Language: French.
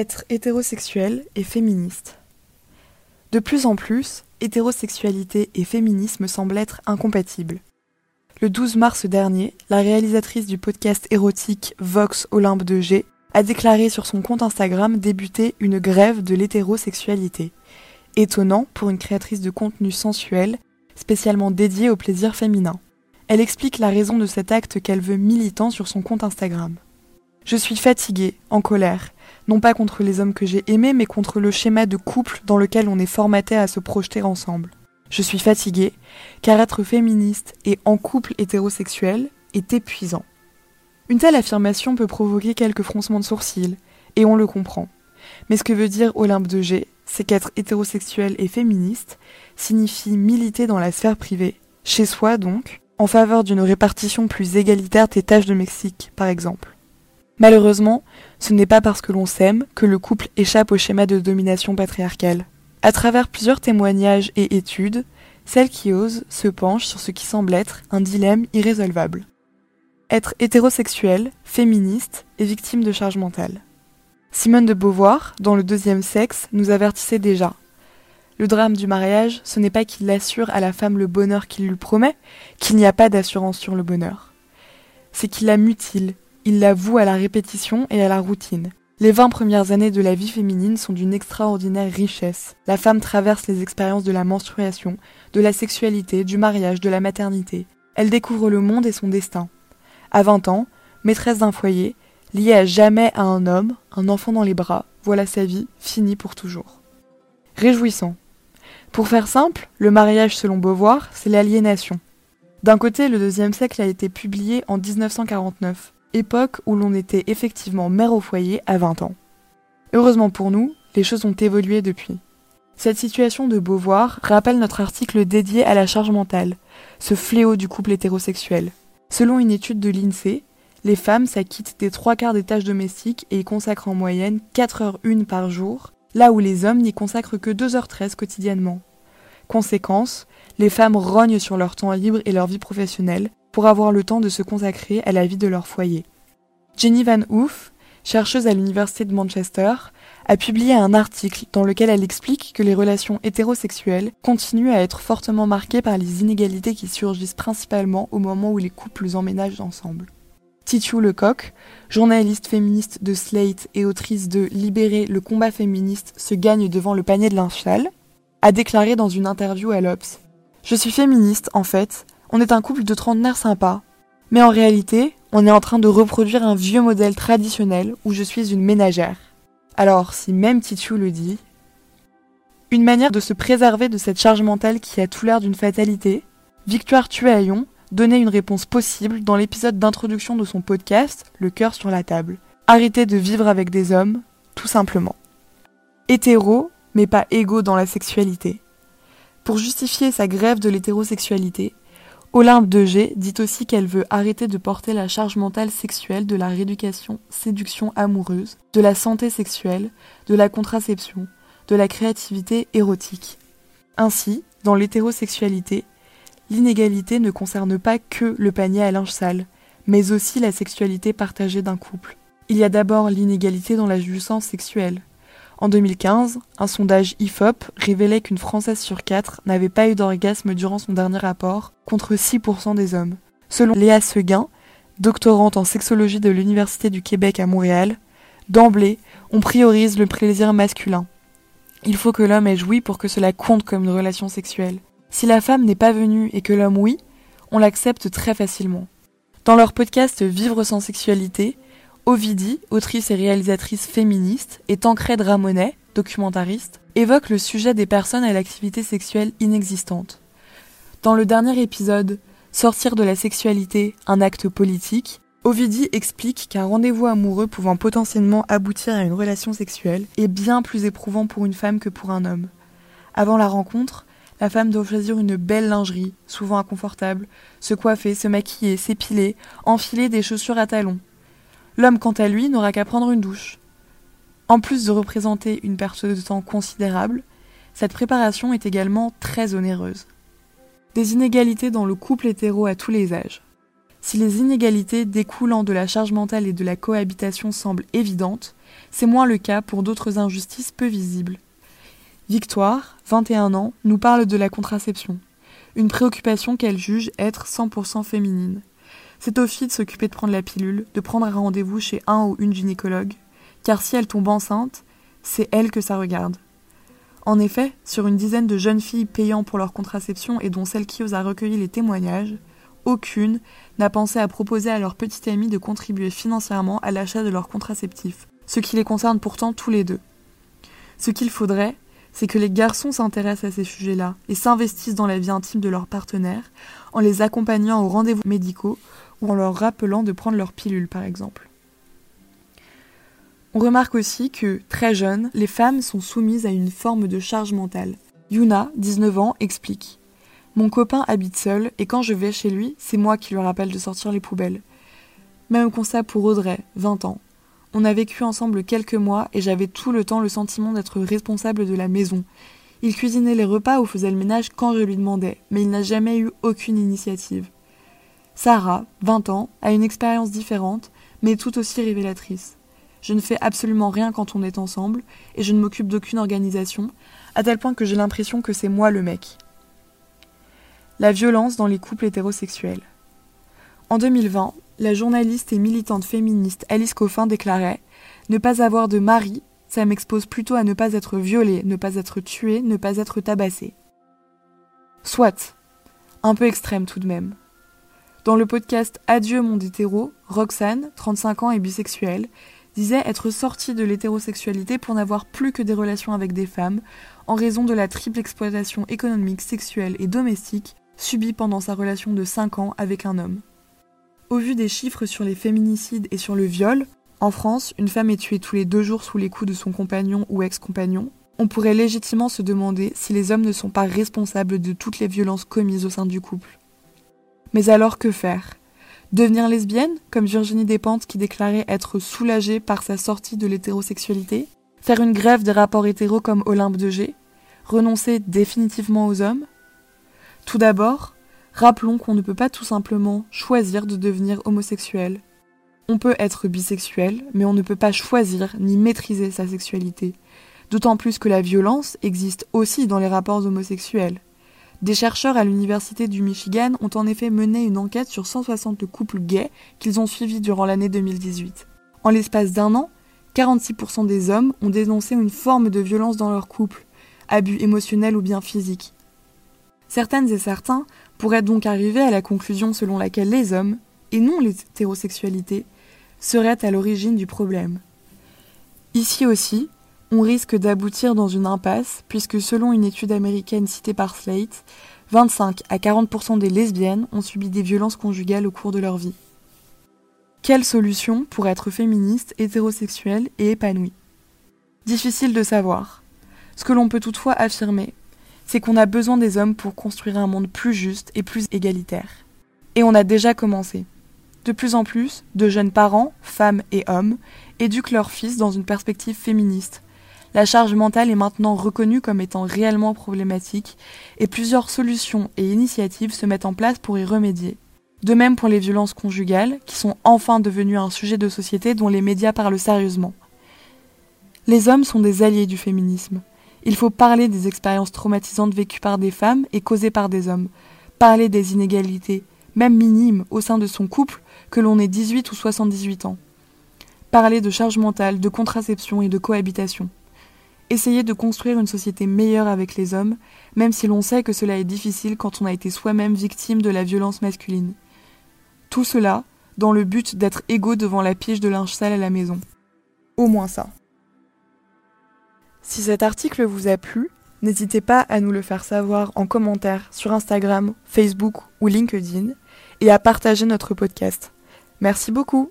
Être hétérosexuel et féministe. De plus en plus, hétérosexualité et féminisme semblent être incompatibles. Le 12 mars dernier, la réalisatrice du podcast érotique Vox Olympe de G a déclaré sur son compte Instagram débuter une grève de l'hétérosexualité. Étonnant pour une créatrice de contenu sensuel, spécialement dédié au plaisir féminin. Elle explique la raison de cet acte qu'elle veut militant sur son compte Instagram. Je suis fatiguée, en colère, non pas contre les hommes que j'ai aimés, mais contre le schéma de couple dans lequel on est formaté à se projeter ensemble. Je suis fatiguée, car être féministe et en couple hétérosexuel est épuisant. Une telle affirmation peut provoquer quelques froncements de sourcils, et on le comprend. Mais ce que veut dire Olympe de G, c'est qu'être hétérosexuel et féministe signifie militer dans la sphère privée, chez soi donc, en faveur d'une répartition plus égalitaire des tâches domestiques, par exemple. Malheureusement, ce n'est pas parce que l'on s'aime que le couple échappe au schéma de domination patriarcale. À travers plusieurs témoignages et études, celle qui ose se penche sur ce qui semble être un dilemme irrésolvable. Être hétérosexuel, féministe et victime de charge mentale. Simone de Beauvoir, dans Le deuxième sexe, nous avertissait déjà. Le drame du mariage, ce n'est pas qu'il assure à la femme le bonheur qu'il lui promet, qu'il n'y a pas d'assurance sur le bonheur. C'est qu'il la mutile, il la voue à la répétition et à la routine. Les 20 premières années de la vie féminine sont d'une extraordinaire richesse. La femme traverse les expériences de la menstruation, de la sexualité, du mariage, de la maternité. Elle découvre le monde et son destin. À 20 ans, maîtresse d'un foyer, liée à jamais à un homme, un enfant dans les bras, voilà sa vie finie pour toujours. Réjouissant. Pour faire simple, le mariage selon Beauvoir, c'est l'aliénation. D'un côté, le deuxième siècle a été publié en 1949 époque où l'on était effectivement mère au foyer à 20 ans. Heureusement pour nous, les choses ont évolué depuis. Cette situation de Beauvoir rappelle notre article dédié à la charge mentale, ce fléau du couple hétérosexuel. Selon une étude de l'INSEE, les femmes s'acquittent des trois quarts des tâches domestiques et y consacrent en moyenne 4 heures une par jour, là où les hommes n'y consacrent que 2h13 quotidiennement. Conséquence, les femmes rognent sur leur temps libre et leur vie professionnelle, pour avoir le temps de se consacrer à la vie de leur foyer. Jenny Van Hoof, chercheuse à l'Université de Manchester, a publié un article dans lequel elle explique que les relations hétérosexuelles continuent à être fortement marquées par les inégalités qui surgissent principalement au moment où les couples emménagent ensemble. Titu Lecoq, journaliste féministe de Slate et autrice de Libérer le combat féministe se gagne devant le panier de l'inchal, a déclaré dans une interview à l'Obs Je suis féministe, en fait, on est un couple de trentenaires sympas. Mais en réalité, on est en train de reproduire un vieux modèle traditionnel où je suis une ménagère. Alors, si même Titu le dit, une manière de se préserver de cette charge mentale qui a tout l'air d'une fatalité, Victoire Tuaillon donnait une réponse possible dans l'épisode d'introduction de son podcast Le cœur sur la table. Arrêter de vivre avec des hommes, tout simplement. Hétéro, mais pas égaux dans la sexualité. Pour justifier sa grève de l'hétérosexualité, Olympe de G dit aussi qu'elle veut arrêter de porter la charge mentale sexuelle de la rééducation, séduction amoureuse, de la santé sexuelle, de la contraception, de la créativité érotique. Ainsi, dans l'hétérosexualité, l'inégalité ne concerne pas que le panier à linge sale, mais aussi la sexualité partagée d'un couple. Il y a d'abord l'inégalité dans la jouissance sexuelle, en 2015, un sondage IFOP révélait qu'une Française sur quatre n'avait pas eu d'orgasme durant son dernier rapport, contre 6% des hommes. Selon Léa Seguin, doctorante en sexologie de l'Université du Québec à Montréal, d'emblée, on priorise le plaisir masculin. Il faut que l'homme ait joui pour que cela compte comme une relation sexuelle. Si la femme n'est pas venue et que l'homme oui, on l'accepte très facilement. Dans leur podcast Vivre sans sexualité, Ovidie, autrice et réalisatrice féministe, et Tancred Ramonet, documentariste, évoque le sujet des personnes à l'activité sexuelle inexistante. Dans le dernier épisode, Sortir de la sexualité, un acte politique, Ovidie explique qu'un rendez-vous amoureux pouvant potentiellement aboutir à une relation sexuelle est bien plus éprouvant pour une femme que pour un homme. Avant la rencontre, la femme doit choisir une belle lingerie, souvent inconfortable, se coiffer, se maquiller, s'épiler, enfiler des chaussures à talons, L'homme, quant à lui, n'aura qu'à prendre une douche. En plus de représenter une perte de temps considérable, cette préparation est également très onéreuse. Des inégalités dans le couple hétéro à tous les âges. Si les inégalités découlant de la charge mentale et de la cohabitation semblent évidentes, C'est moins le cas pour d'autres injustices peu visibles. Victoire, 21 ans, nous parle de la contraception, une préoccupation qu'elle juge être 100% féminine. C'est au fille de s'occuper de prendre la pilule, de prendre un rendez-vous chez un ou une gynécologue, car si elle tombe enceinte, c'est elle que ça regarde. En effet, sur une dizaine de jeunes filles payant pour leur contraception et dont celle qui ose a recueilli les témoignages, aucune n'a pensé à proposer à leur petite amie de contribuer financièrement à l'achat de leur contraceptif, ce qui les concerne pourtant tous les deux. Ce qu'il faudrait, c'est que les garçons s'intéressent à ces sujets-là et s'investissent dans la vie intime de leurs partenaires en les accompagnant aux rendez-vous médicaux ou en leur rappelant de prendre leur pilule par exemple. On remarque aussi que, très jeunes, les femmes sont soumises à une forme de charge mentale. Yuna, 19 ans, explique Mon copain habite seul et quand je vais chez lui, c'est moi qui lui rappelle de sortir les poubelles. Même constat pour Audrey, 20 ans. On a vécu ensemble quelques mois et j'avais tout le temps le sentiment d'être responsable de la maison. Il cuisinait les repas ou faisait le ménage quand je lui demandais, mais il n'a jamais eu aucune initiative. Sarah, 20 ans, a une expérience différente, mais tout aussi révélatrice. Je ne fais absolument rien quand on est ensemble, et je ne m'occupe d'aucune organisation, à tel point que j'ai l'impression que c'est moi le mec. La violence dans les couples hétérosexuels. En 2020, la journaliste et militante féministe Alice Coffin déclarait Ne pas avoir de mari, ça m'expose plutôt à ne pas être violée, ne pas être tuée, ne pas être tabassée. Soit, un peu extrême tout de même. Dans le podcast Adieu mon hétéro, Roxane, 35 ans et bisexuelle, disait être sortie de l'hétérosexualité pour n'avoir plus que des relations avec des femmes, en raison de la triple exploitation économique, sexuelle et domestique subie pendant sa relation de 5 ans avec un homme. Au vu des chiffres sur les féminicides et sur le viol, en France, une femme est tuée tous les deux jours sous les coups de son compagnon ou ex-compagnon. On pourrait légitimement se demander si les hommes ne sont pas responsables de toutes les violences commises au sein du couple. Mais alors que faire? Devenir lesbienne, comme Virginie Despentes qui déclarait être soulagée par sa sortie de l'hétérosexualité? Faire une grève des rapports hétéros comme Olympe de G Renoncer définitivement aux hommes? Tout d'abord, rappelons qu'on ne peut pas tout simplement choisir de devenir homosexuel. On peut être bisexuel, mais on ne peut pas choisir ni maîtriser sa sexualité. D'autant plus que la violence existe aussi dans les rapports homosexuels. Des chercheurs à l'Université du Michigan ont en effet mené une enquête sur 160 couples gays qu'ils ont suivis durant l'année 2018. En l'espace d'un an, 46% des hommes ont dénoncé une forme de violence dans leur couple, abus émotionnels ou bien physiques. Certaines et certains pourraient donc arriver à la conclusion selon laquelle les hommes, et non les hétérosexualités, seraient à l'origine du problème. Ici aussi, on risque d'aboutir dans une impasse, puisque selon une étude américaine citée par Slate, 25 à 40% des lesbiennes ont subi des violences conjugales au cours de leur vie. Quelle solution pour être féministe, hétérosexuelle et épanouie? Difficile de savoir. Ce que l'on peut toutefois affirmer, c'est qu'on a besoin des hommes pour construire un monde plus juste et plus égalitaire. Et on a déjà commencé. De plus en plus, de jeunes parents, femmes et hommes, éduquent leurs fils dans une perspective féministe, la charge mentale est maintenant reconnue comme étant réellement problématique et plusieurs solutions et initiatives se mettent en place pour y remédier. De même pour les violences conjugales, qui sont enfin devenues un sujet de société dont les médias parlent sérieusement. Les hommes sont des alliés du féminisme. Il faut parler des expériences traumatisantes vécues par des femmes et causées par des hommes, parler des inégalités, même minimes, au sein de son couple, que l'on ait 18 ou 78 ans. Parler de charge mentale, de contraception et de cohabitation essayer de construire une société meilleure avec les hommes, même si l'on sait que cela est difficile quand on a été soi-même victime de la violence masculine. Tout cela dans le but d'être égaux devant la pige de linge sale à la maison. Au moins ça. Si cet article vous a plu, n'hésitez pas à nous le faire savoir en commentaire sur Instagram, Facebook ou LinkedIn et à partager notre podcast. Merci beaucoup.